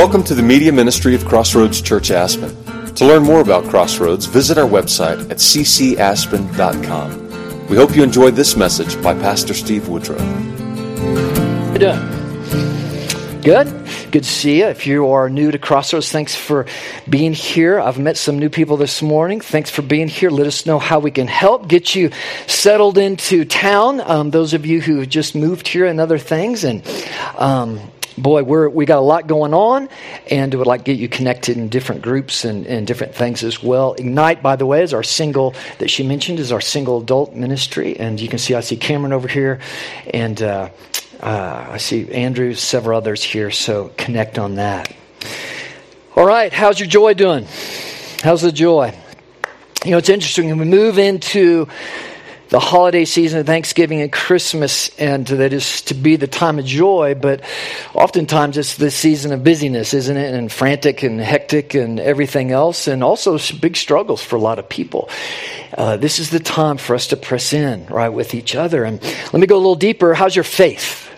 Welcome to the media ministry of Crossroads Church Aspen. To learn more about Crossroads, visit our website at ccaspen.com. We hope you enjoyed this message by Pastor Steve Woodrow. How you doing? Good? Good to see you. If you are new to Crossroads, thanks for being here. I've met some new people this morning. Thanks for being here. Let us know how we can help get you settled into town. Um, those of you who have just moved here and other things. And um, boy, we're, we got a lot going on, and would like to get you connected in different groups and, and different things as well. Ignite, by the way, is our single that she mentioned is our single adult ministry, and you can see I see Cameron over here, and uh, uh, I see Andrew, several others here, so connect on that. All right, how's your joy doing? How's the joy? You know, it's interesting. When we move into the holiday season of Thanksgiving and Christmas, and that is to be the time of joy, but oftentimes it's the season of busyness, isn't it? And frantic and hectic and everything else, and also big struggles for a lot of people. Uh, this is the time for us to press in, right, with each other. And let me go a little deeper. How's your faith?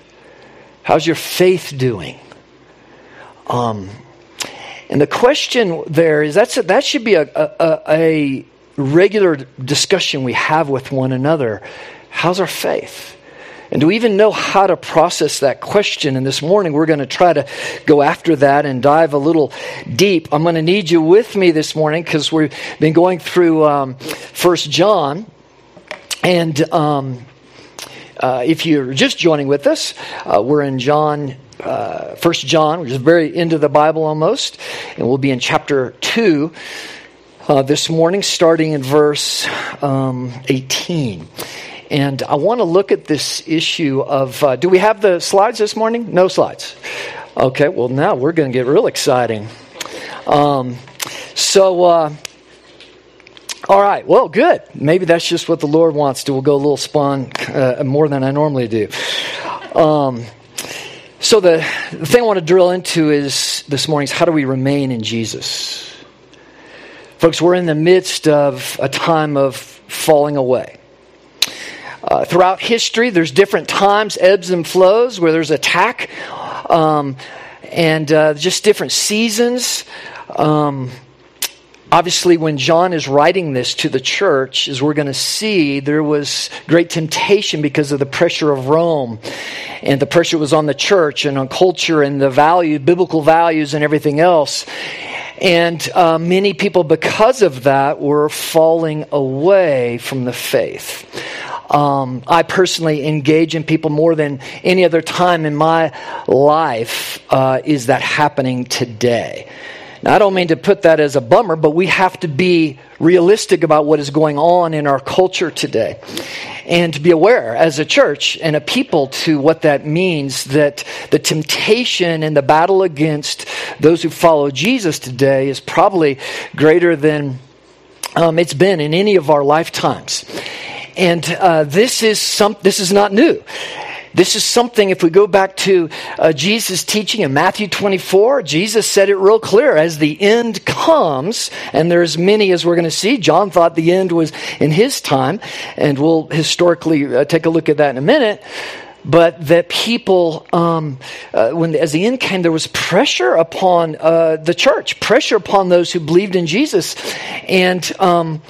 How's your faith doing? Um, and the question there is that's a, that should be a, a, a regular discussion we have with one another. How's our faith? And do we even know how to process that question? And this morning we're going to try to go after that and dive a little deep. I'm going to need you with me this morning because we've been going through um, First John, and um, uh, if you're just joining with us, uh, we're in John, uh, First John, which is very into the Bible almost, and we'll be in chapter two uh, this morning, starting in verse um, 18. And I want to look at this issue of uh, do we have the slides this morning? No slides. Okay, well, now we're going to get real exciting. Um, so, uh, all right. Well, good. Maybe that's just what the Lord wants to. We'll go a little spun uh, more than I normally do. Um, so the, the thing I want to drill into is this morning is how do we remain in Jesus? Folks, we're in the midst of a time of falling away. Uh, throughout history, there's different times, ebbs and flows, where there's attack, um, and uh, just different seasons. Um, obviously, when John is writing this to the church, as we're going to see, there was great temptation because of the pressure of Rome. And the pressure was on the church and on culture and the value, biblical values, and everything else. And uh, many people, because of that, were falling away from the faith. Um, I personally engage in people more than any other time in my life. Uh, is that happening today? Now, I don't mean to put that as a bummer, but we have to be realistic about what is going on in our culture today and to be aware as a church and a people to what that means that the temptation and the battle against those who follow Jesus today is probably greater than um, it's been in any of our lifetimes. And uh, this is some. This is not new. This is something, if we go back to uh, Jesus' teaching in Matthew 24, Jesus said it real clear. As the end comes, and there's many as we're going to see, John thought the end was in his time, and we'll historically uh, take a look at that in a minute but that people, um, uh, when as the end came, there was pressure upon uh, the church, pressure upon those who believed in Jesus, and um,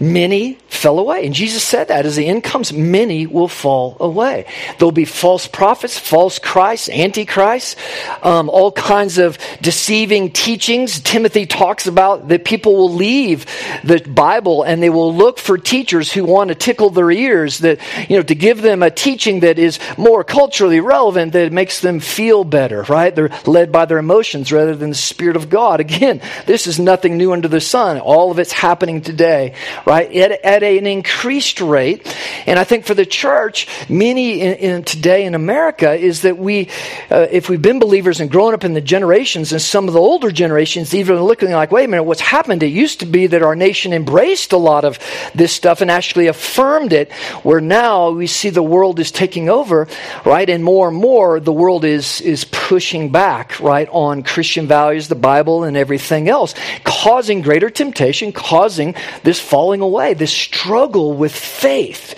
many fell away. And Jesus said that as the end comes, many will fall away. There'll be false prophets, false Christ, antichrist, um, all kinds of deceiving teachings. Timothy talks about that people will leave the Bible and they will look for teachers who want to tickle their ears, that, you know, to give them a teaching that is more culturally relevant, that makes them feel better, right? They're led by their emotions rather than the Spirit of God. Again, this is nothing new under the sun. All of it's happening today, right? At, at an increased rate. And I think for the church, many in, in today in America is that we, uh, if we've been believers and grown up in the generations, and some of the older generations even looking like, wait a minute, what's happened? It used to be that our nation embraced a lot of this stuff and actually affirmed it, where now we see the world is taking over, right? And more and more, the world is, is pushing back, right, on Christian values, the Bible, and everything else, causing greater temptation, causing this falling away, this struggle with faith.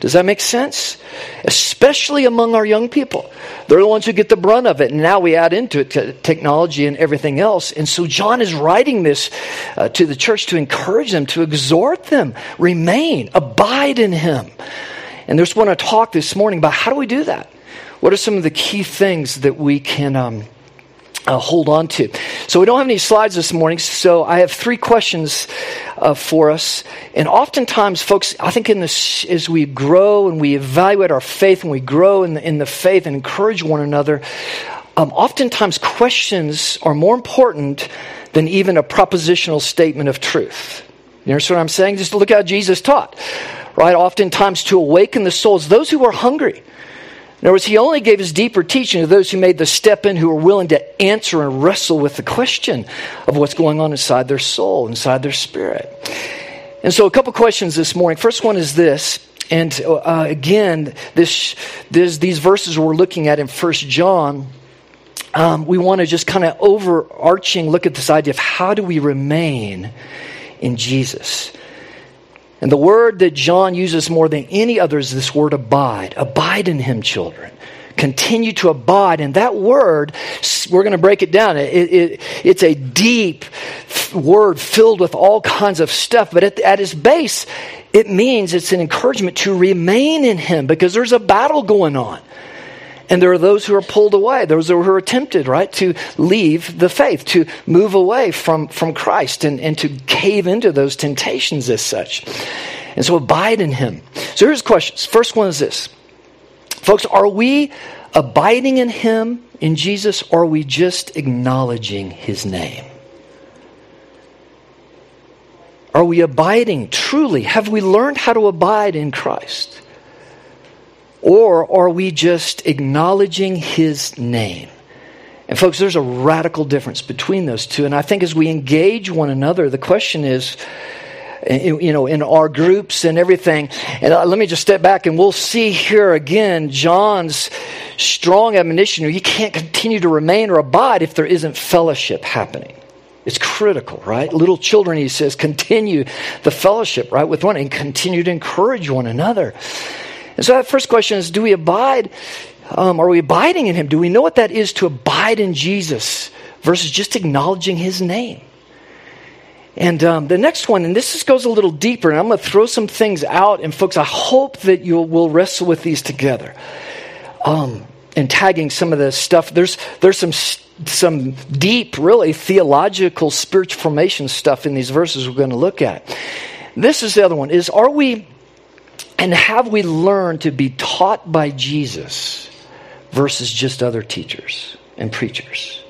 Does that make sense? Especially among our young people. They're the ones who get the brunt of it. And now we add into it technology and everything else. And so John is writing this uh, to the church to encourage them, to exhort them, remain, abide in him. And there's want to talk this morning about how do we do that? What are some of the key things that we can um, uh, hold on to. So, we don't have any slides this morning, so I have three questions uh, for us. And oftentimes, folks, I think in this, as we grow and we evaluate our faith and we grow in the, in the faith and encourage one another, um, oftentimes questions are more important than even a propositional statement of truth. You understand what I'm saying? Just look how Jesus taught, right? Oftentimes, to awaken the souls, those who are hungry in other words, he only gave his deeper teaching to those who made the step in, who were willing to answer and wrestle with the question of what's going on inside their soul, inside their spirit. And so, a couple questions this morning. First one is this. And uh, again, this, this, these verses we're looking at in First John, um, we want to just kind of overarching look at this idea of how do we remain in Jesus. And the word that John uses more than any other is this word abide. Abide in him, children. Continue to abide. And that word, we're going to break it down. It, it, it's a deep word filled with all kinds of stuff. But at, at its base, it means it's an encouragement to remain in him because there's a battle going on. And there are those who are pulled away, those who are tempted, right, to leave the faith, to move away from, from Christ and, and to cave into those temptations as such. And so abide in Him. So here's questions. First one is this Folks, are we abiding in Him, in Jesus, or are we just acknowledging His name? Are we abiding truly? Have we learned how to abide in Christ? Or are we just acknowledging his name? And, folks, there's a radical difference between those two. And I think as we engage one another, the question is, you know, in our groups and everything. And uh, let me just step back and we'll see here again John's strong admonition. You can't continue to remain or abide if there isn't fellowship happening. It's critical, right? Little children, he says, continue the fellowship, right, with one and continue to encourage one another. And so that first question is do we abide? Um, are we abiding in Him? Do we know what that is to abide in Jesus versus just acknowledging His name? And um, the next one, and this goes a little deeper, and I'm going to throw some things out, and folks, I hope that you will wrestle with these together. Um, and tagging some of the stuff, there's there's some some deep, really theological, spiritual formation stuff in these verses we're going to look at. This is the other one: is are we and have we learned to be taught by Jesus versus just other teachers and preachers?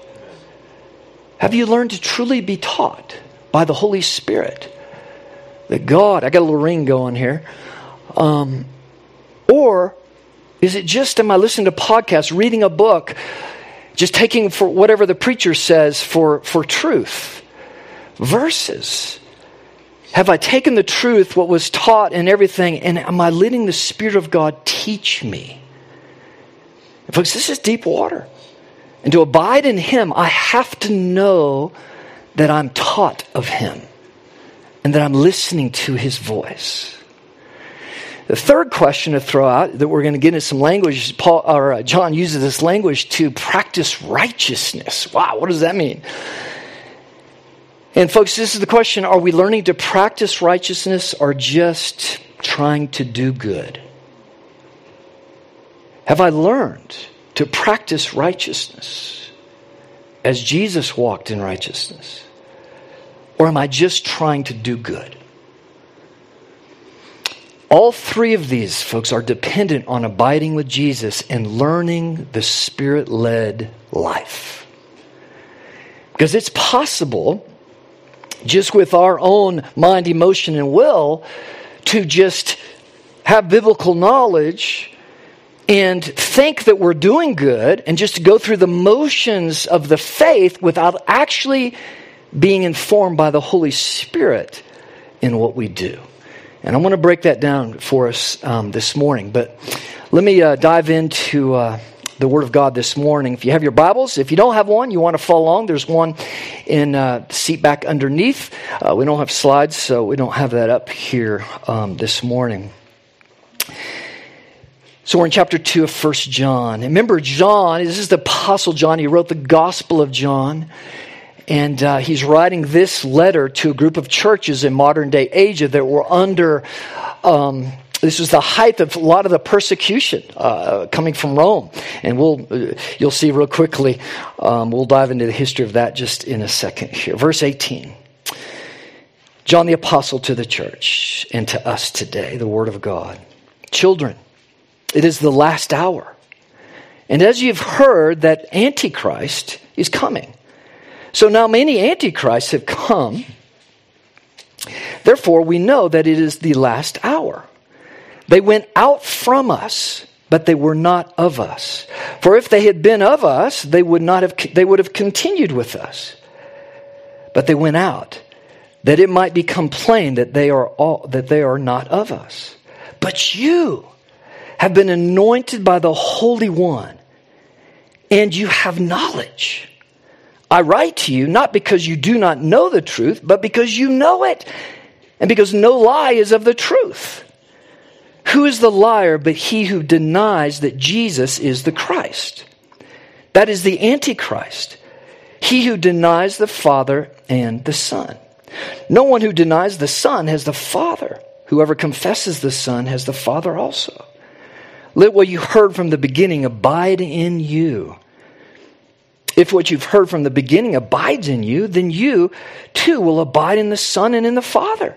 Have you learned to truly be taught by the Holy Spirit? That God, I got a little ring going here. Um, or is it just, am I listening to podcasts, reading a book, just taking for whatever the preacher says for, for truth? Verses have I taken the truth, what was taught and everything, and am I letting the Spirit of God teach me? Folks, this is deep water. And to abide in Him, I have to know that I'm taught of Him and that I'm listening to His voice. The third question to throw out that we're going to get into some language, Paul or uh, John uses this language to practice righteousness. Wow, what does that mean? And, folks, this is the question are we learning to practice righteousness or just trying to do good? Have I learned to practice righteousness as Jesus walked in righteousness? Or am I just trying to do good? All three of these, folks, are dependent on abiding with Jesus and learning the Spirit led life. Because it's possible just with our own mind, emotion, and will to just have biblical knowledge and think that we're doing good and just to go through the motions of the faith without actually being informed by the Holy Spirit in what we do. And I want to break that down for us um, this morning. But let me uh, dive into uh, the Word of God this morning. If you have your Bibles, if you don't have one, you want to follow along, there's one in uh, the seat back underneath. Uh, we don't have slides, so we don't have that up here um, this morning. So we're in chapter 2 of First John. remember, John, this is the Apostle John. He wrote the Gospel of John. And uh, he's writing this letter to a group of churches in modern day Asia that were under um, this was the height of a lot of the persecution uh, coming from Rome, and we'll uh, you'll see real quickly. Um, we'll dive into the history of that just in a second here. Verse eighteen. John the apostle to the church and to us today, the word of God. Children, it is the last hour. And as you've heard that Antichrist is coming. So now many Antichrists have come. Therefore, we know that it is the last hour. They went out from us, but they were not of us. For if they had been of us, they would not have they would have continued with us. But they went out that it might become plain that they are all that they are not of us. But you have been anointed by the Holy One, and you have knowledge. I write to you not because you do not know the truth, but because you know it, and because no lie is of the truth. Who is the liar but he who denies that Jesus is the Christ? That is the Antichrist, he who denies the Father and the Son. No one who denies the Son has the Father. Whoever confesses the Son has the Father also. Let what you heard from the beginning abide in you. If what you've heard from the beginning abides in you, then you too will abide in the Son and in the Father.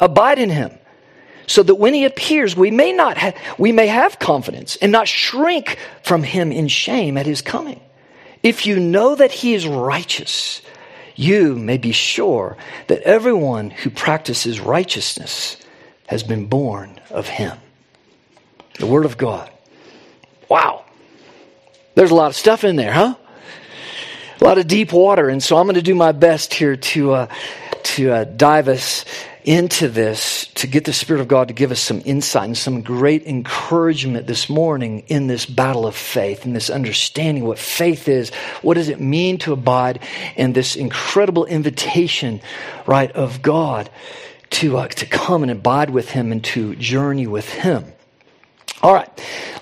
Abide in him. So that when he appears we may not ha- we may have confidence and not shrink from him in shame at his coming. If you know that he is righteous you may be sure that everyone who practices righteousness has been born of him. The word of god. Wow. There's a lot of stuff in there huh? A lot of deep water. And so i'm going to do my best here to uh, to uh, dive us into this to get the Spirit of God to give us some insight and some great encouragement this morning in this battle of faith, and this understanding what faith is, what does it mean to abide, and this incredible invitation, right, of God to, uh, to come and abide with Him and to journey with Him. All right,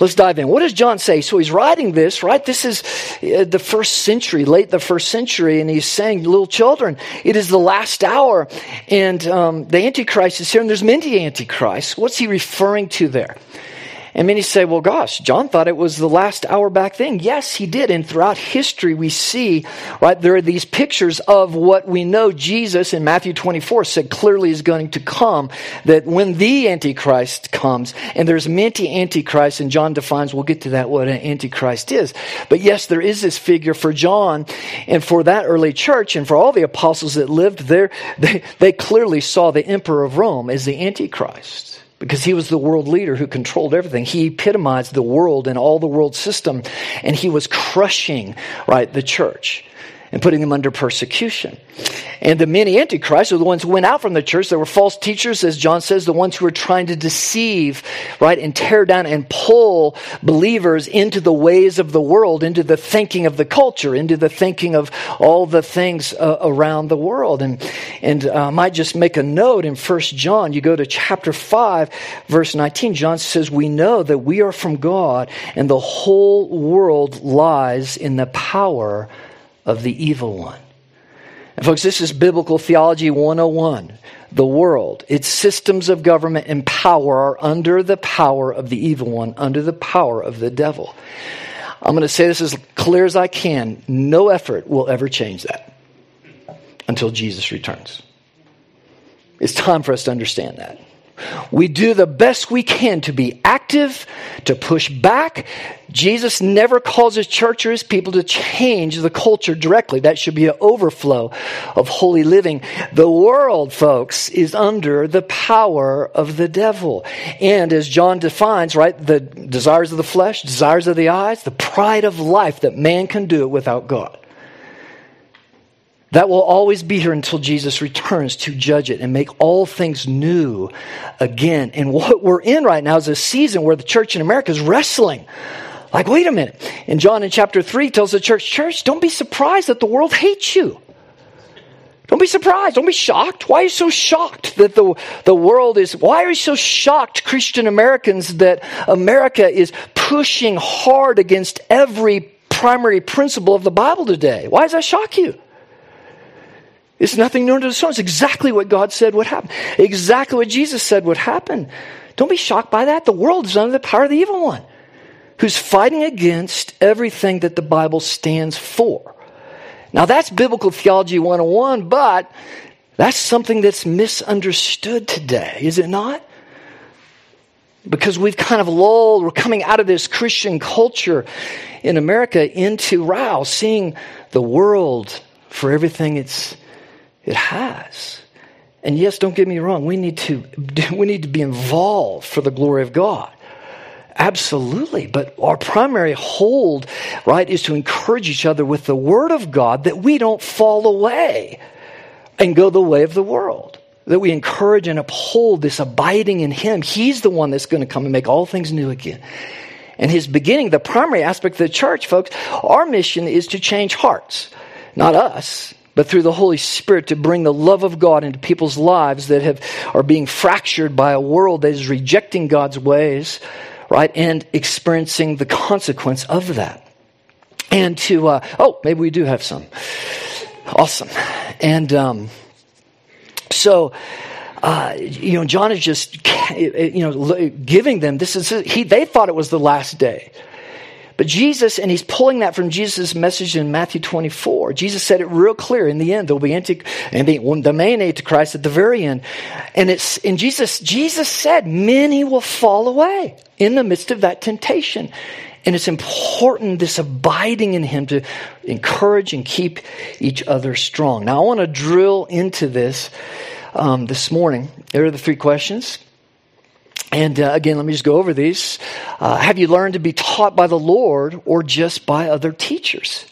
let's dive in. What does John say? So he's writing this, right? This is uh, the first century, late the first century, and he's saying, little children, it is the last hour, and um, the Antichrist is here, and there's many Antichrists. What's he referring to there? And many say, well, gosh, John thought it was the last hour back then. Yes, he did. And throughout history, we see, right, there are these pictures of what we know Jesus in Matthew 24 said clearly is going to come. That when the Antichrist comes, and there's many Antichrists, and John defines, we'll get to that, what an Antichrist is. But yes, there is this figure for John and for that early church and for all the apostles that lived there, they, they clearly saw the emperor of Rome as the Antichrist because he was the world leader who controlled everything. He epitomized the world and all the world system, and he was crushing, right, the church and putting them under persecution. And the many antichrists are the ones who went out from the church. There were false teachers, as John says, the ones who were trying to deceive, right, and tear down and pull believers into the ways of the world, into the thinking of the culture, into the thinking of all the things uh, around the world. And, and uh, I might just make a note in First John, you go to chapter 5, verse 19, John says, We know that we are from God, and the whole world lies in the power of the evil one. And folks, this is biblical theology 101. The world, its systems of government and power are under the power of the evil one, under the power of the devil. I'm going to say this as clear as I can. No effort will ever change that until Jesus returns. It's time for us to understand that. We do the best we can to be active, to push back. Jesus never calls his church or his people to change the culture directly. That should be an overflow of holy living. The world, folks, is under the power of the devil. And as John defines, right, the desires of the flesh, desires of the eyes, the pride of life that man can do it without God. That will always be here until Jesus returns to judge it and make all things new again. And what we're in right now is a season where the church in America is wrestling. Like, wait a minute. And John in chapter 3 tells the church, Church, don't be surprised that the world hates you. Don't be surprised. Don't be shocked. Why are you so shocked that the, the world is, why are you so shocked, Christian Americans, that America is pushing hard against every primary principle of the Bible today? Why does that shock you? It's nothing new under the sun. It's exactly what God said would happen. Exactly what Jesus said would happen. Don't be shocked by that. The world is under the power of the evil one who's fighting against everything that the Bible stands for. Now, that's biblical theology 101, but that's something that's misunderstood today, is it not? Because we've kind of lulled, we're coming out of this Christian culture in America into, wow, seeing the world for everything it's it has. And yes, don't get me wrong, we need to, we need to be involved for the glory of God. Absolutely. But our primary hold, right, is to encourage each other with the Word of God that we don't fall away and go the way of the world. That we encourage and uphold this abiding in Him. He's the one that's going to come and make all things new again. And His beginning, the primary aspect of the church, folks, our mission is to change hearts, not us but through the Holy Spirit to bring the love of God into people's lives that have, are being fractured by a world that is rejecting God's ways, right, and experiencing the consequence of that. And to, uh, oh, maybe we do have some. Awesome. And um, so, uh, you know, John is just, you know, giving them this is he. They thought it was the last day. But Jesus, and he's pulling that from Jesus' message in Matthew 24. Jesus said it real clear in the end. There'll be anti, and the, the main antichrist at the very end. And it's, and Jesus, Jesus said many will fall away in the midst of that temptation. And it's important, this abiding in Him, to encourage and keep each other strong. Now, I want to drill into this um, this morning. There are the three questions. And uh, again, let me just go over these. Uh, have you learned to be taught by the Lord or just by other teachers?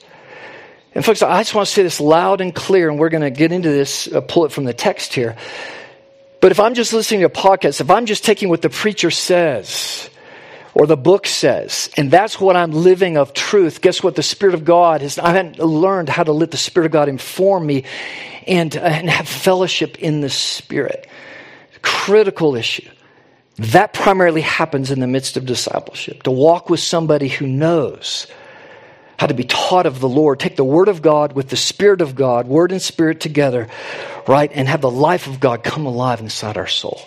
And folks, I just want to say this loud and clear, and we're going to get into this, uh, pull it from the text here. But if I'm just listening to a podcast, if I'm just taking what the preacher says or the book says, and that's what I'm living of truth, guess what? The Spirit of God has, I haven't learned how to let the Spirit of God inform me and, uh, and have fellowship in the Spirit. Critical issue. That primarily happens in the midst of discipleship. To walk with somebody who knows how to be taught of the Lord, take the Word of God with the Spirit of God, Word and Spirit together, right, and have the life of God come alive inside our soul.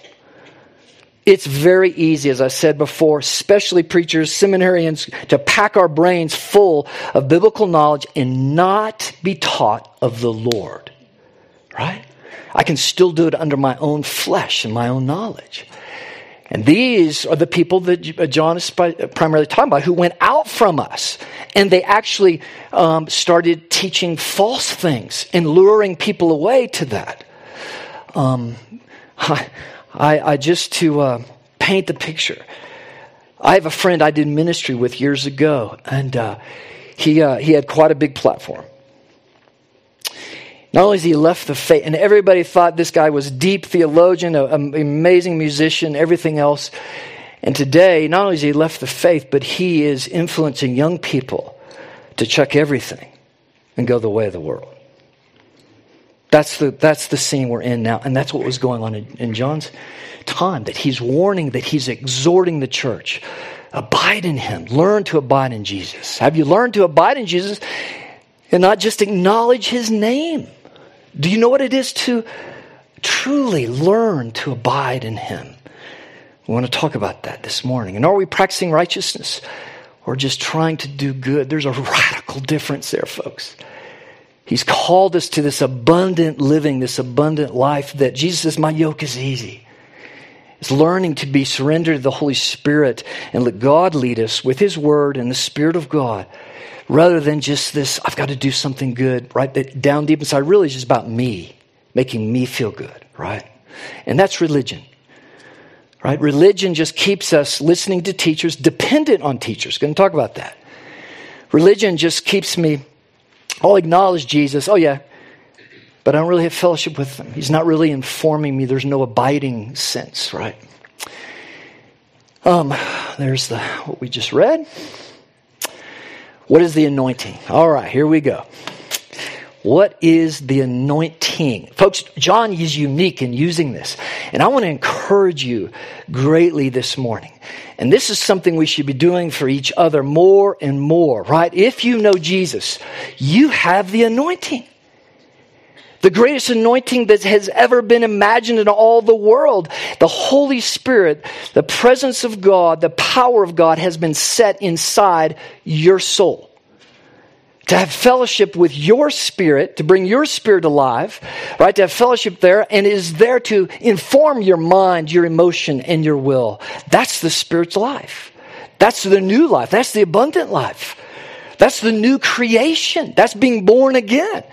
It's very easy, as I said before, especially preachers, seminarians, to pack our brains full of biblical knowledge and not be taught of the Lord. Right? I can still do it under my own flesh and my own knowledge. And these are the people that uh, John is primarily talking about who went out from us. And they actually um, started teaching false things and luring people away to that. Um, I, I, just to uh, paint the picture, I have a friend I did ministry with years ago, and uh, he, uh, he had quite a big platform. Not only has he left the faith, and everybody thought this guy was deep theologian, an amazing musician, everything else. And today, not only has he left the faith, but he is influencing young people to chuck everything and go the way of the world. That's the, that's the scene we're in now. And that's what was going on in, in John's time, that he's warning, that he's exhorting the church. Abide in him. Learn to abide in Jesus. Have you learned to abide in Jesus and not just acknowledge his name? Do you know what it is to truly learn to abide in Him? We want to talk about that this morning. And are we practicing righteousness or just trying to do good? There's a radical difference there, folks. He's called us to this abundant living, this abundant life that Jesus says, My yoke is easy It's learning to be surrendered to the Holy Spirit and let God lead us with His Word and the Spirit of God rather than just this, I've got to do something good, right? That down deep inside really is just about me, making me feel good, right? And that's religion. Right? Religion just keeps us listening to teachers, dependent on teachers. Going to talk about that. Religion just keeps me, I'll acknowledge Jesus. Oh, yeah. But I don't really have fellowship with him. He's not really informing me. There's no abiding sense, right? Um, there's the what we just read. What is the anointing? All right, here we go. What is the anointing? Folks, John is unique in using this. And I want to encourage you greatly this morning. And this is something we should be doing for each other more and more, right? If you know Jesus, you have the anointing. The greatest anointing that has ever been imagined in all the world. The Holy Spirit, the presence of God, the power of God has been set inside your soul to have fellowship with your spirit, to bring your spirit alive, right? To have fellowship there and is there to inform your mind, your emotion, and your will. That's the spirit's life. That's the new life. That's the abundant life. That's the new creation. That's being born again.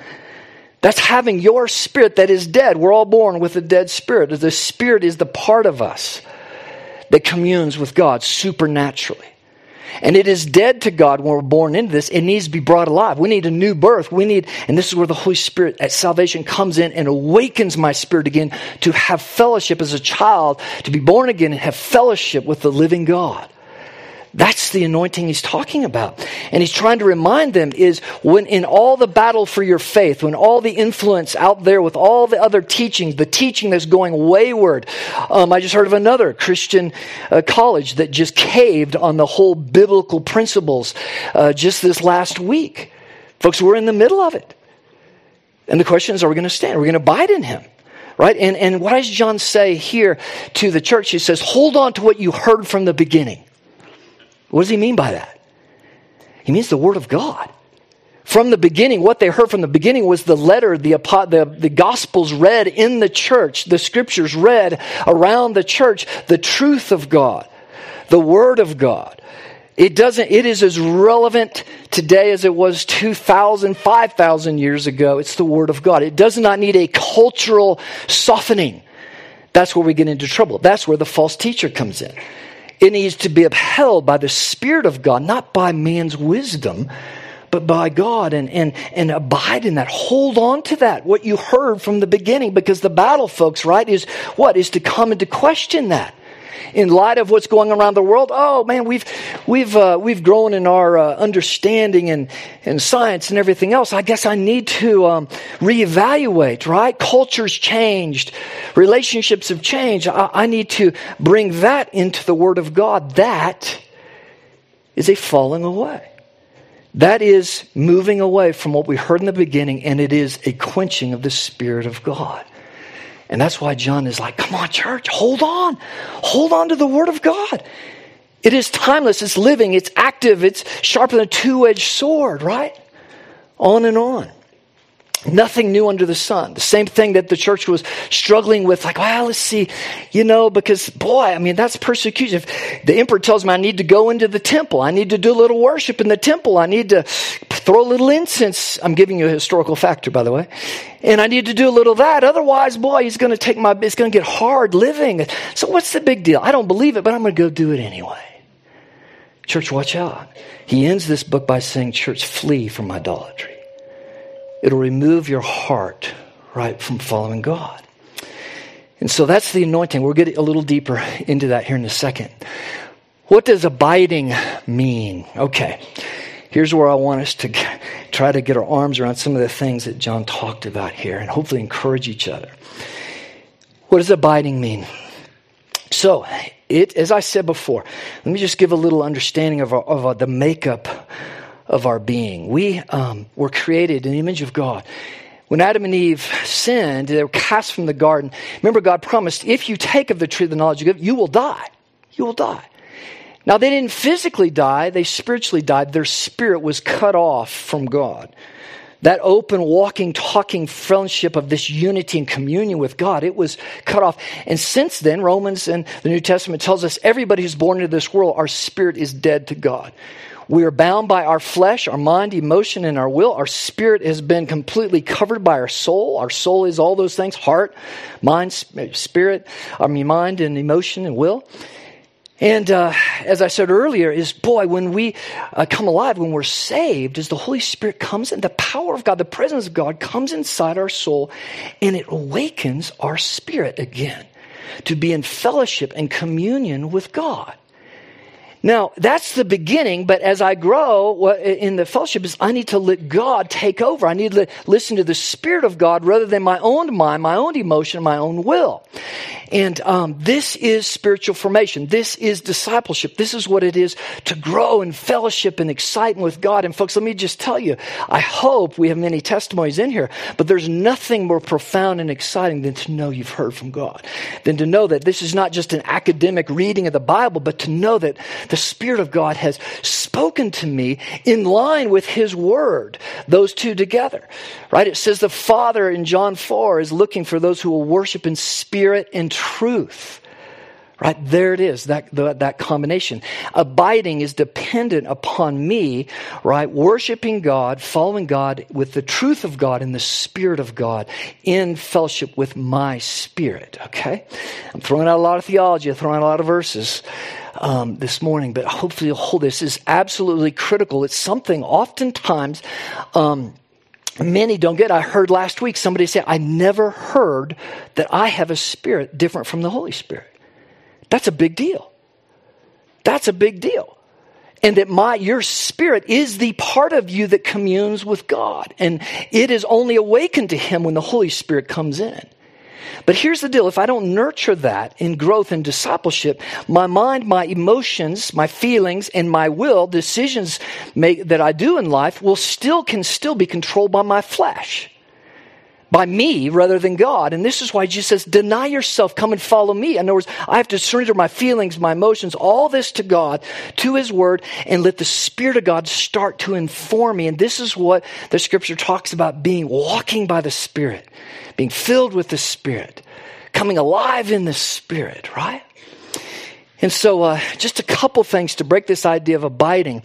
That's having your spirit that is dead. We're all born with a dead spirit. The spirit is the part of us that communes with God supernaturally. And it is dead to God when we're born into this. It needs to be brought alive. We need a new birth. We need, and this is where the Holy Spirit at salvation comes in and awakens my spirit again to have fellowship as a child, to be born again and have fellowship with the living God. That's the anointing he's talking about. And he's trying to remind them is when in all the battle for your faith, when all the influence out there with all the other teachings, the teaching that's going wayward. Um, I just heard of another Christian uh, college that just caved on the whole biblical principles uh, just this last week. Folks, we're in the middle of it. And the question is, are we going to stand? Are we going to abide in him? Right? And, and what does John say here to the church? He says, hold on to what you heard from the beginning. What does he mean by that? He means the Word of God. From the beginning, what they heard from the beginning was the letter, the, the, the Gospels read in the church, the Scriptures read around the church, the truth of God, the Word of God. It doesn't, it is as relevant today as it was 2,000, 5,000 years ago. It's the Word of God. It does not need a cultural softening. That's where we get into trouble. That's where the false teacher comes in. It needs to be upheld by the Spirit of God, not by man's wisdom, but by God and, and, and abide in that. Hold on to that, what you heard from the beginning, because the battle, folks, right, is what? Is to come into question that in light of what's going around the world, oh man, we've we've uh, we've grown in our uh, understanding and and science and everything else. I guess I need to um, reevaluate. Right? Culture's changed, relationships have changed. I, I need to bring that into the Word of God. That is a falling away. That is moving away from what we heard in the beginning, and it is a quenching of the Spirit of God. And that's why John is like, come on, church, hold on. Hold on to the Word of God. It is timeless, it's living, it's active, it's sharper than a two edged sword, right? On and on. Nothing new under the sun. The same thing that the church was struggling with, like, well, let's see, you know, because boy, I mean, that's persecution. If the emperor tells me I need to go into the temple, I need to do a little worship in the temple, I need to throw a little incense. I'm giving you a historical factor, by the way. And I need to do a little that. Otherwise, boy, he's going to take my, it's going to get hard living. So what's the big deal? I don't believe it, but I'm going to go do it anyway. Church, watch out. He ends this book by saying, Church, flee from idolatry. It'll remove your heart, right, from following God. And so that's the anointing. We'll get a little deeper into that here in a second. What does abiding mean? Okay. Here's where I want us to try to get our arms around some of the things that John talked about here and hopefully encourage each other. What does abiding mean? So, it, as I said before, let me just give a little understanding of, our, of our, the makeup of our being. We um, were created in the image of God. When Adam and Eve sinned, they were cast from the garden. Remember, God promised, if you take of the tree of the knowledge of good, you will die. You will die. Now, they didn't physically die, they spiritually died. Their spirit was cut off from God. that open, walking, talking friendship of this unity and communion with God, it was cut off. And since then, Romans and the New Testament tells us everybody who's born into this world, our spirit is dead to God. We are bound by our flesh, our mind, emotion, and our will. Our spirit has been completely covered by our soul. Our soul is all those things heart, mind, spirit, I mean, mind and emotion and will. And uh, as I said earlier, is boy, when we uh, come alive, when we're saved, as the Holy Spirit comes in, the power of God, the presence of God comes inside our soul and it awakens our spirit again to be in fellowship and communion with God. Now, that's the beginning, but as I grow in the fellowship, is I need to let God take over. I need to listen to the Spirit of God rather than my own mind, my own emotion, my own will. And um, this is spiritual formation. This is discipleship. This is what it is to grow in fellowship and excitement with God. And folks, let me just tell you, I hope we have many testimonies in here, but there's nothing more profound and exciting than to know you've heard from God, than to know that this is not just an academic reading of the Bible, but to know that the Spirit of God has spoken to me in line with His Word. Those two together, right? It says the Father in John 4 is looking for those who will worship in spirit and truth. Right there it is, that, that combination. Abiding is dependent upon me, right? Worshiping God, following God with the truth of God and the Spirit of God in fellowship with my spirit, okay? I'm throwing out a lot of theology, I'm throwing out a lot of verses um, this morning, but hopefully you'll hold this is absolutely critical. It's something oftentimes um, many don't get. I heard last week somebody say, I never heard that I have a spirit different from the Holy Spirit. That's a big deal. That's a big deal. And that my, your spirit is the part of you that communes with God. And it is only awakened to Him when the Holy Spirit comes in. But here's the deal if I don't nurture that in growth and discipleship, my mind, my emotions, my feelings, and my will, decisions make, that I do in life, will still can still be controlled by my flesh. By me rather than God. And this is why Jesus says, deny yourself, come and follow me. In other words, I have to surrender my feelings, my emotions, all this to God, to His Word, and let the Spirit of God start to inform me. And this is what the scripture talks about being walking by the Spirit being filled with the Spirit, coming alive in the Spirit, right? And so, uh, just a couple things to break this idea of abiding.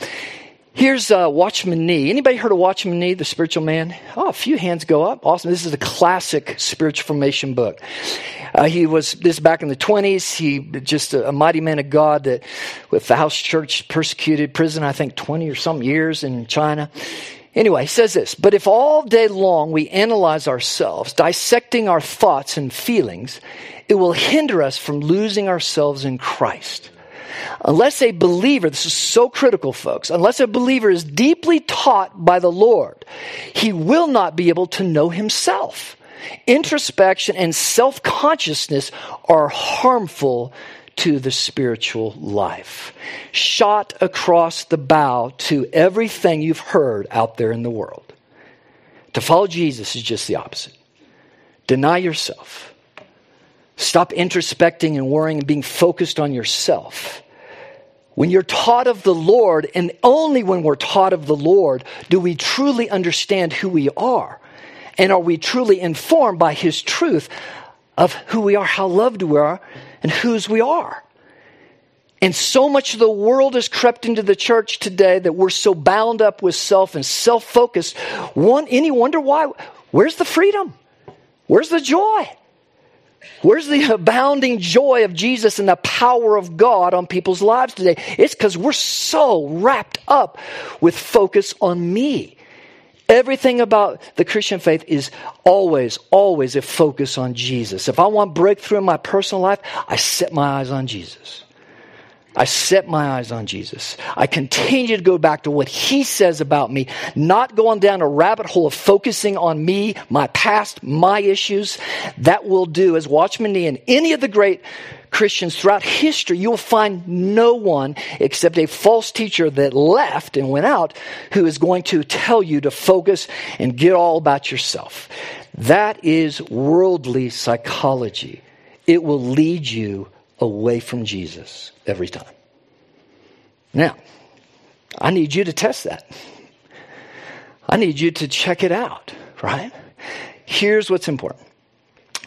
Here's uh, Watchman Nee. Anybody heard of Watchman Nee, the spiritual man? Oh, a few hands go up. Awesome. This is a classic spiritual formation book. Uh, he was this back in the 20s. He just a, a, mighty man of God that with the house church persecuted prison, I think 20 or some years in China. Anyway, he says this But if all day long we analyze ourselves, dissecting our thoughts and feelings, it will hinder us from losing ourselves in Christ. Unless a believer, this is so critical, folks, unless a believer is deeply taught by the Lord, he will not be able to know himself. Introspection and self consciousness are harmful to the spiritual life. Shot across the bow to everything you've heard out there in the world. To follow Jesus is just the opposite. Deny yourself. Stop introspecting and worrying and being focused on yourself. When you're taught of the Lord, and only when we're taught of the Lord, do we truly understand who we are. And are we truly informed by His truth of who we are, how loved we are, and whose we are. And so much of the world has crept into the church today that we're so bound up with self and self focused. One, any wonder why? Where's the freedom? Where's the joy? Where's the abounding joy of Jesus and the power of God on people's lives today? It's because we're so wrapped up with focus on me. Everything about the Christian faith is always, always a focus on Jesus. If I want breakthrough in my personal life, I set my eyes on Jesus. I set my eyes on Jesus. I continue to go back to what he says about me, not going down a rabbit hole of focusing on me, my past, my issues. That will do, as Watchman Nee and any of the great Christians throughout history, you will find no one except a false teacher that left and went out who is going to tell you to focus and get all about yourself. That is worldly psychology. It will lead you away from Jesus every time. Now, I need you to test that. I need you to check it out, right? Here's what's important.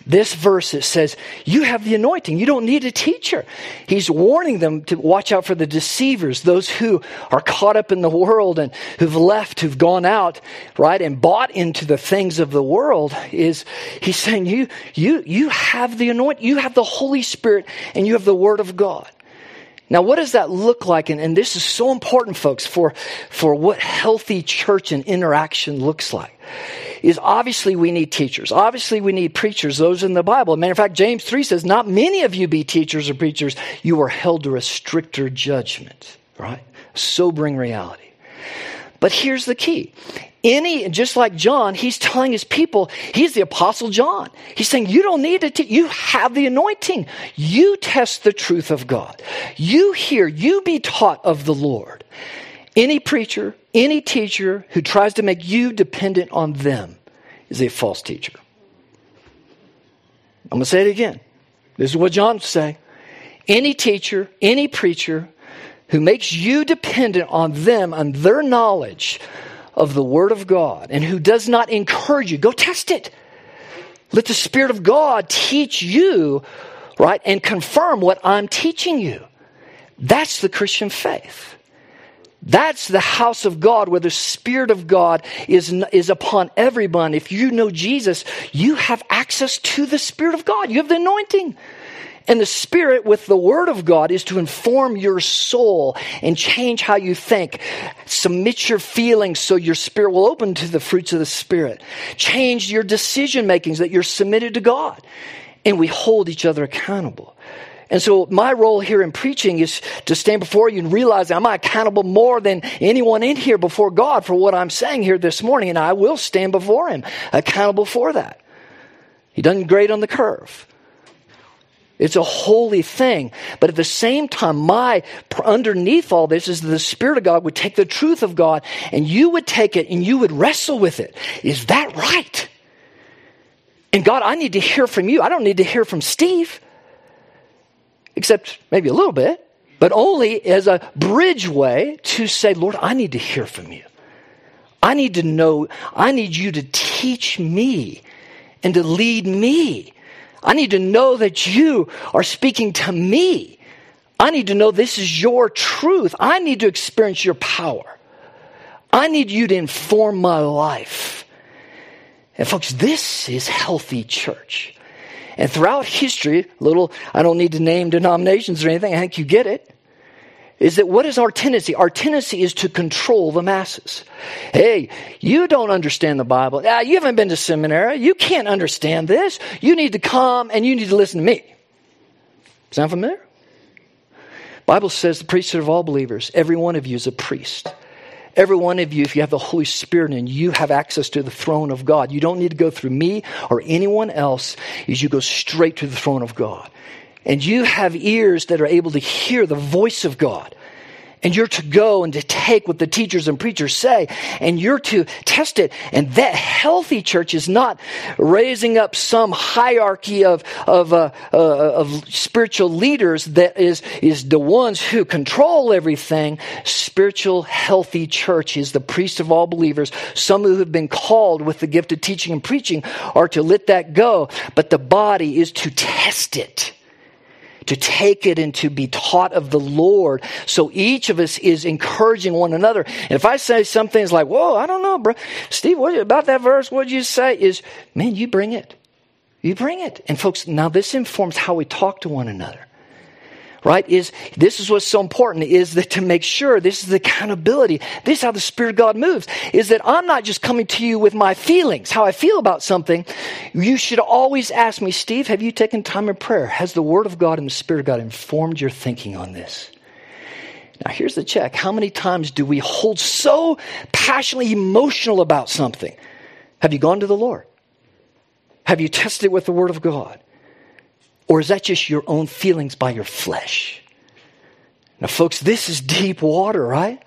This verse, it says, You have the anointing. You don't need a teacher. He's warning them to watch out for the deceivers, those who are caught up in the world and who've left, who've gone out, right, and bought into the things of the world. Is he's saying, You, you, you have the anointing, you have the Holy Spirit, and you have the Word of God. Now, what does that look like? And, and, this is so important, folks, for, for what healthy church and interaction looks like. Is obviously we need teachers. Obviously we need preachers, those in the Bible. Matter of fact, James 3 says, Not many of you be teachers or preachers. You are held to a stricter judgment, right? Sobering reality. But here's the key. Any, just like John, he's telling his people, he's the apostle John. He's saying, you don't need it. You have the anointing. You test the truth of God. You hear, you be taught of the Lord. Any preacher, any teacher who tries to make you dependent on them is a false teacher. I'm going to say it again. This is what John say. Any teacher, any preacher who makes you dependent on them and their knowledge of the Word of God and who does not encourage you, go test it. Let the Spirit of God teach you, right, and confirm what I'm teaching you. That's the Christian faith. That's the house of God where the Spirit of God is, is upon everyone. If you know Jesus, you have access to the Spirit of God. You have the anointing. And the Spirit with the Word of God is to inform your soul and change how you think. Submit your feelings so your spirit will open to the fruits of the Spirit. Change your decision makings that you're submitted to God. And we hold each other accountable. And so my role here in preaching is to stand before you and realize I'm accountable more than anyone in here before God for what I'm saying here this morning, and I will stand before Him accountable for that. He doesn't grade on the curve. It's a holy thing. But at the same time, my underneath all this is the Spirit of God would take the truth of God and you would take it and you would wrestle with it. Is that right? And God, I need to hear from you. I don't need to hear from Steve except maybe a little bit, but only as a bridge way to say, Lord, I need to hear from you. I need to know, I need you to teach me and to lead me. I need to know that you are speaking to me. I need to know this is your truth. I need to experience your power. I need you to inform my life. And folks, this is healthy church. And throughout history, little, I don't need to name denominations or anything, I think you get it. Is that what is our tendency? Our tendency is to control the masses. Hey, you don't understand the Bible. Ah, you haven't been to seminary. You can't understand this. You need to come and you need to listen to me. Sound familiar? Bible says the priesthood of all believers, every one of you is a priest. Every one of you, if you have the Holy Spirit and you have access to the throne of God, you don't need to go through me or anyone else, is you go straight to the throne of God. And you have ears that are able to hear the voice of God. And you're to go and to take what the teachers and preachers say, and you're to test it. And that healthy church is not raising up some hierarchy of, of, uh, uh, of spiritual leaders that is, is the ones who control everything. Spiritual, healthy church is the priest of all believers. Some who have been called with the gift of teaching and preaching are to let that go, but the body is to test it to take it and to be taught of the Lord. So each of us is encouraging one another. And if I say some things like, whoa, I don't know, bro. Steve, what about that verse? What'd you say? Is, man, you bring it. You bring it. And folks, now this informs how we talk to one another right is this is what's so important is that to make sure this is the accountability. This is how the spirit of god moves is that i'm not just coming to you with my feelings how i feel about something. You should always ask me steve have you taken time in prayer? Has the word of god and the spirit of god informed your thinking on this? Now here's the check. How many times do we hold so passionately emotional about something? Have you gone to the lord? Have you tested it with the word of god or is that just your own feelings by your flesh? Now, folks, this is deep water, right?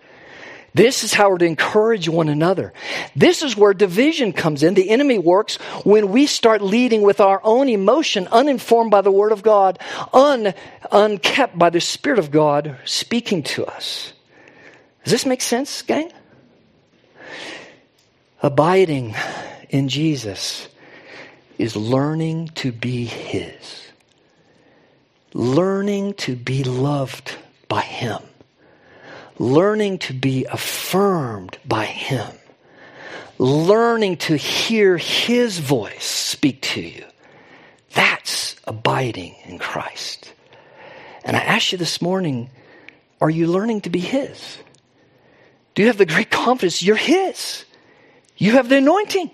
This is how we're to encourage one another. This is where division comes in. The enemy works when we start leading with our own emotion, uninformed by the Word of God, un, unkept by the Spirit of God speaking to us. Does this make sense, gang? Abiding in Jesus is learning to be His, learning to be loved by Him, learning to be affirmed by Him, learning to hear His voice speak to you. That's abiding in Christ. And I ask you this morning, are you learning to be His? Do you have the great confidence you're His? You have the anointing.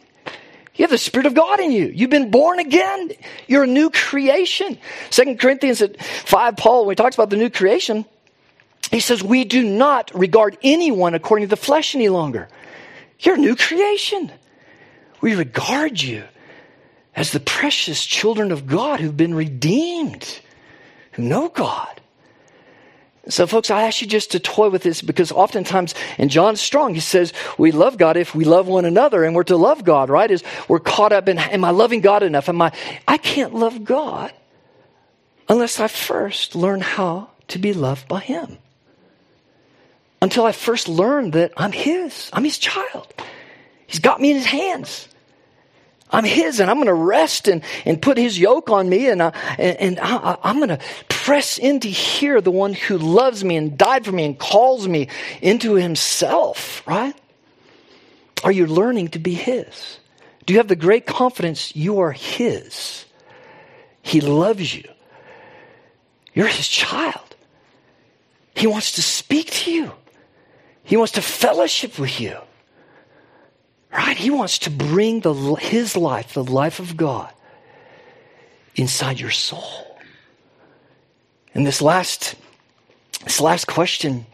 You have the Spirit of God in you. You've been born again. You're a new creation. Second Corinthians at 5, Paul, when he talks about the new creation, he says, We do not regard anyone according to the flesh any longer. You're a new creation. We regard you as the precious children of God who've been redeemed, who know God. So, folks, I ask you just to toy with this because oftentimes, and John's strong, he says, we love God if we love one another, and we're to love God, right? Is we're caught up in, am I loving God enough? Am I, I can't love God unless I first learn how to be loved by Him. Until I first learn that I'm His, I'm His child. He's got me in His hands. I'm His, and I'm going to rest and, and put His yoke on me, and, I, and, and I, I'm going to press in to hear the one who loves me and died for me and calls me into Himself, right? Are you learning to be His? Do you have the great confidence you are His? He loves you. You're His child. He wants to speak to you, He wants to fellowship with you. Right? He wants to bring the, his life, the life of God, inside your soul. And this last, this last question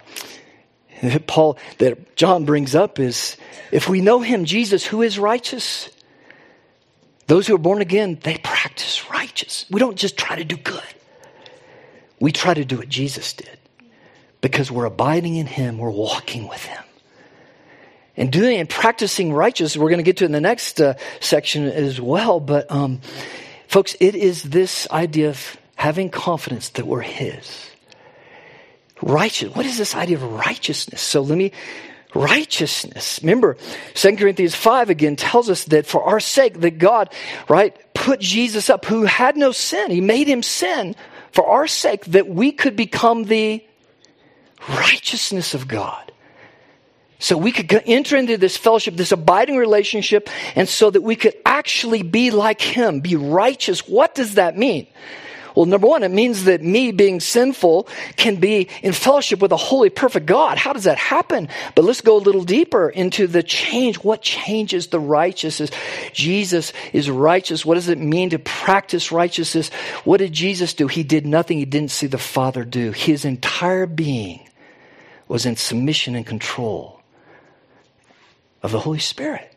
that Paul, that John brings up is if we know him, Jesus, who is righteous, those who are born again, they practice righteous. We don't just try to do good. We try to do what Jesus did because we're abiding in him, we're walking with him and doing and practicing righteous. We're going to get to in the next uh, section as well. But, um, folks, it is this idea of having confidence that we're His. Righteous. What is this idea of righteousness? So let me. Righteousness. Remember, 2 Corinthians 5 again tells us that for our sake, that God, right, put Jesus up who had no sin. He made him sin for our sake that we could become the righteousness of God. So we could enter into this fellowship, this abiding relationship, and so that we could actually be like Him, be righteous. What does that mean? Well, number one, it means that me being sinful can be in fellowship with a holy, perfect God. How does that happen? But let's go a little deeper into the change. What changes the righteousness? Jesus is righteous. What does it mean to practice righteousness? What did Jesus do? He did nothing he didn't see the Father do. His entire being was in submission and control of the Holy Spirit.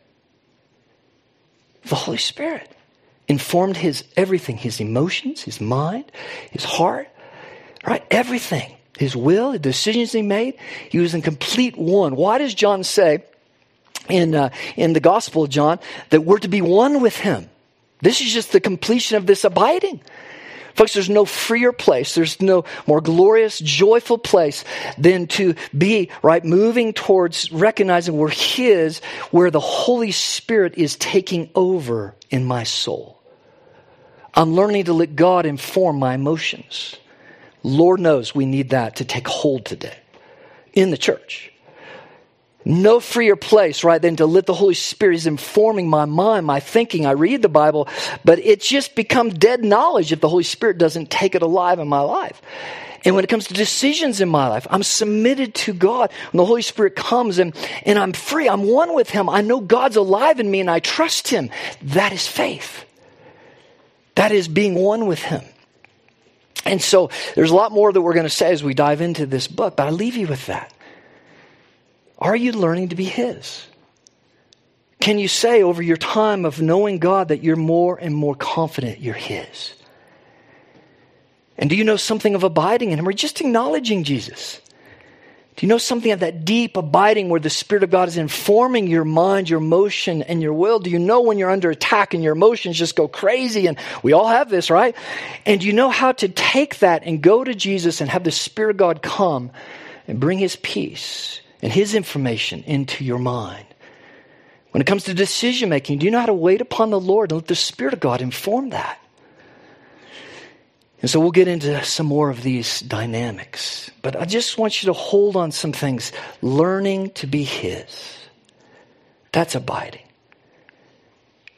The Holy Spirit informed his everything, his emotions, his mind, his heart, right? Everything. His will, the decisions he made, he was in complete one. Why does John say in, uh, in the Gospel of John that we're to be one with him? This is just the completion of this abiding. Folks, there's no freer place. There's no more glorious, joyful place than to be, right, moving towards recognizing we're His, where the Holy Spirit is taking over in my soul. I'm learning to let God inform my emotions. Lord knows we need that to take hold today in the church no freer place, right, than to let the Holy Spirit is informing my mind, my thinking. I read the Bible, but it's just become dead knowledge if the Holy Spirit doesn't take it alive in my life. And when it comes to decisions in my life, I'm submitted to God. When the Holy Spirit comes and, and I'm free, I'm one with Him. I know God's alive in me and I trust Him. That is faith. That is being one with Him. And so there's a lot more that we're going to say as we dive into this book, but I leave you with that. Are you learning to be His? Can you say over your time of knowing God that you're more and more confident you're His? And do you know something of abiding in Him or just acknowledging Jesus? Do you know something of that deep abiding where the Spirit of God is informing your mind, your emotion, and your will? Do you know when you're under attack and your emotions just go crazy? And we all have this, right? And do you know how to take that and go to Jesus and have the Spirit of God come and bring His peace and His information into your mind. When it comes to decision making, do you know how to wait upon the Lord and let the Spirit of God inform that? And so we'll get into some more of these dynamics. But I just want you to hold on some things. Learning to be His. That's abiding.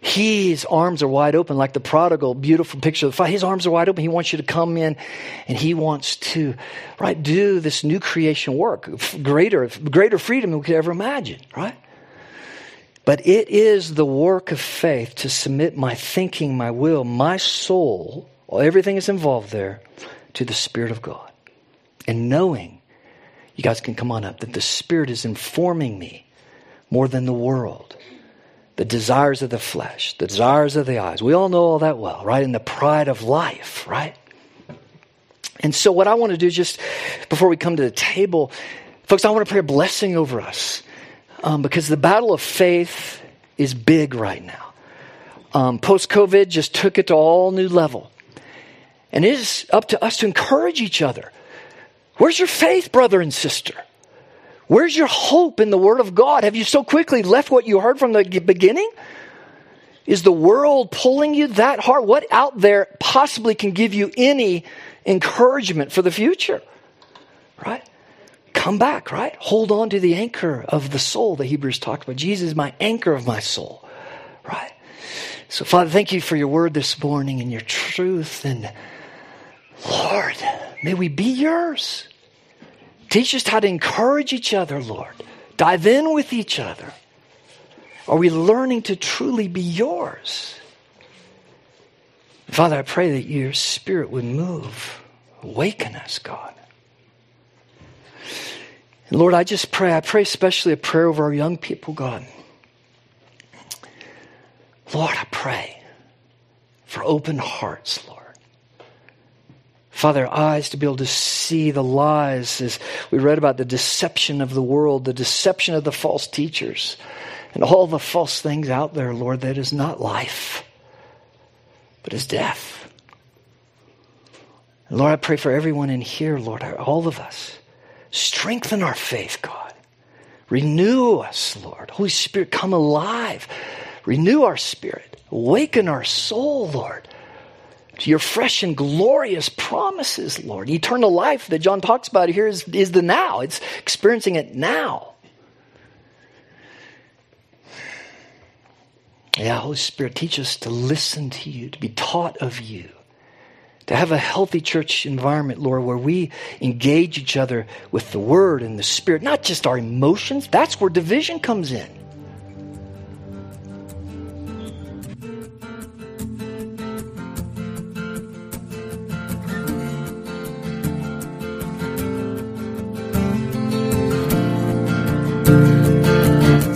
His arms are wide open, like the prodigal, beautiful picture of the fire. His arms are wide open. He wants you to come in and he wants to, right, do this new creation work. Greater, greater freedom than we could ever imagine, right? But it is the work of faith to submit my thinking, my will, my soul, everything is involved there, to the Spirit of God. And knowing, you guys can come on up, that the Spirit is informing me more than the world the desires of the flesh, the desires of the eyes. We all know all that well, right? And the pride of life, right? And so, what I want to do just before we come to the table, folks, I want to pray a blessing over us um, because the battle of faith is big right now. Um, Post COVID just took it to all new level. And it is up to us to encourage each other. Where's your faith, brother and sister? Where's your hope in the Word of God? Have you so quickly left what you heard from the beginning? Is the world pulling you that hard? What out there possibly can give you any encouragement for the future? Right? Come back, right? Hold on to the anchor of the soul that Hebrews talked about. Jesus is my anchor of my soul, right? So, Father, thank you for your word this morning and your truth. And Lord, may we be yours. Teach us how to encourage each other, Lord. Dive in with each other. Are we learning to truly be yours? Father, I pray that your spirit would move. Awaken us, God. And Lord, I just pray, I pray especially a prayer over our young people, God. Lord, I pray for open hearts, Lord. Father, eyes to be able to see the lies as we read about the deception of the world, the deception of the false teachers, and all the false things out there, Lord, that is not life, but is death. Lord, I pray for everyone in here, Lord, all of us. Strengthen our faith, God. Renew us, Lord. Holy Spirit, come alive. Renew our spirit. Awaken our soul, Lord to your fresh and glorious promises, Lord. Eternal life that John talks about here is, is the now, it's experiencing it now. Yeah, Holy Spirit, teach us to listen to you, to be taught of you, to have a healthy church environment, Lord, where we engage each other with the Word and the Spirit, not just our emotions. That's where division comes in.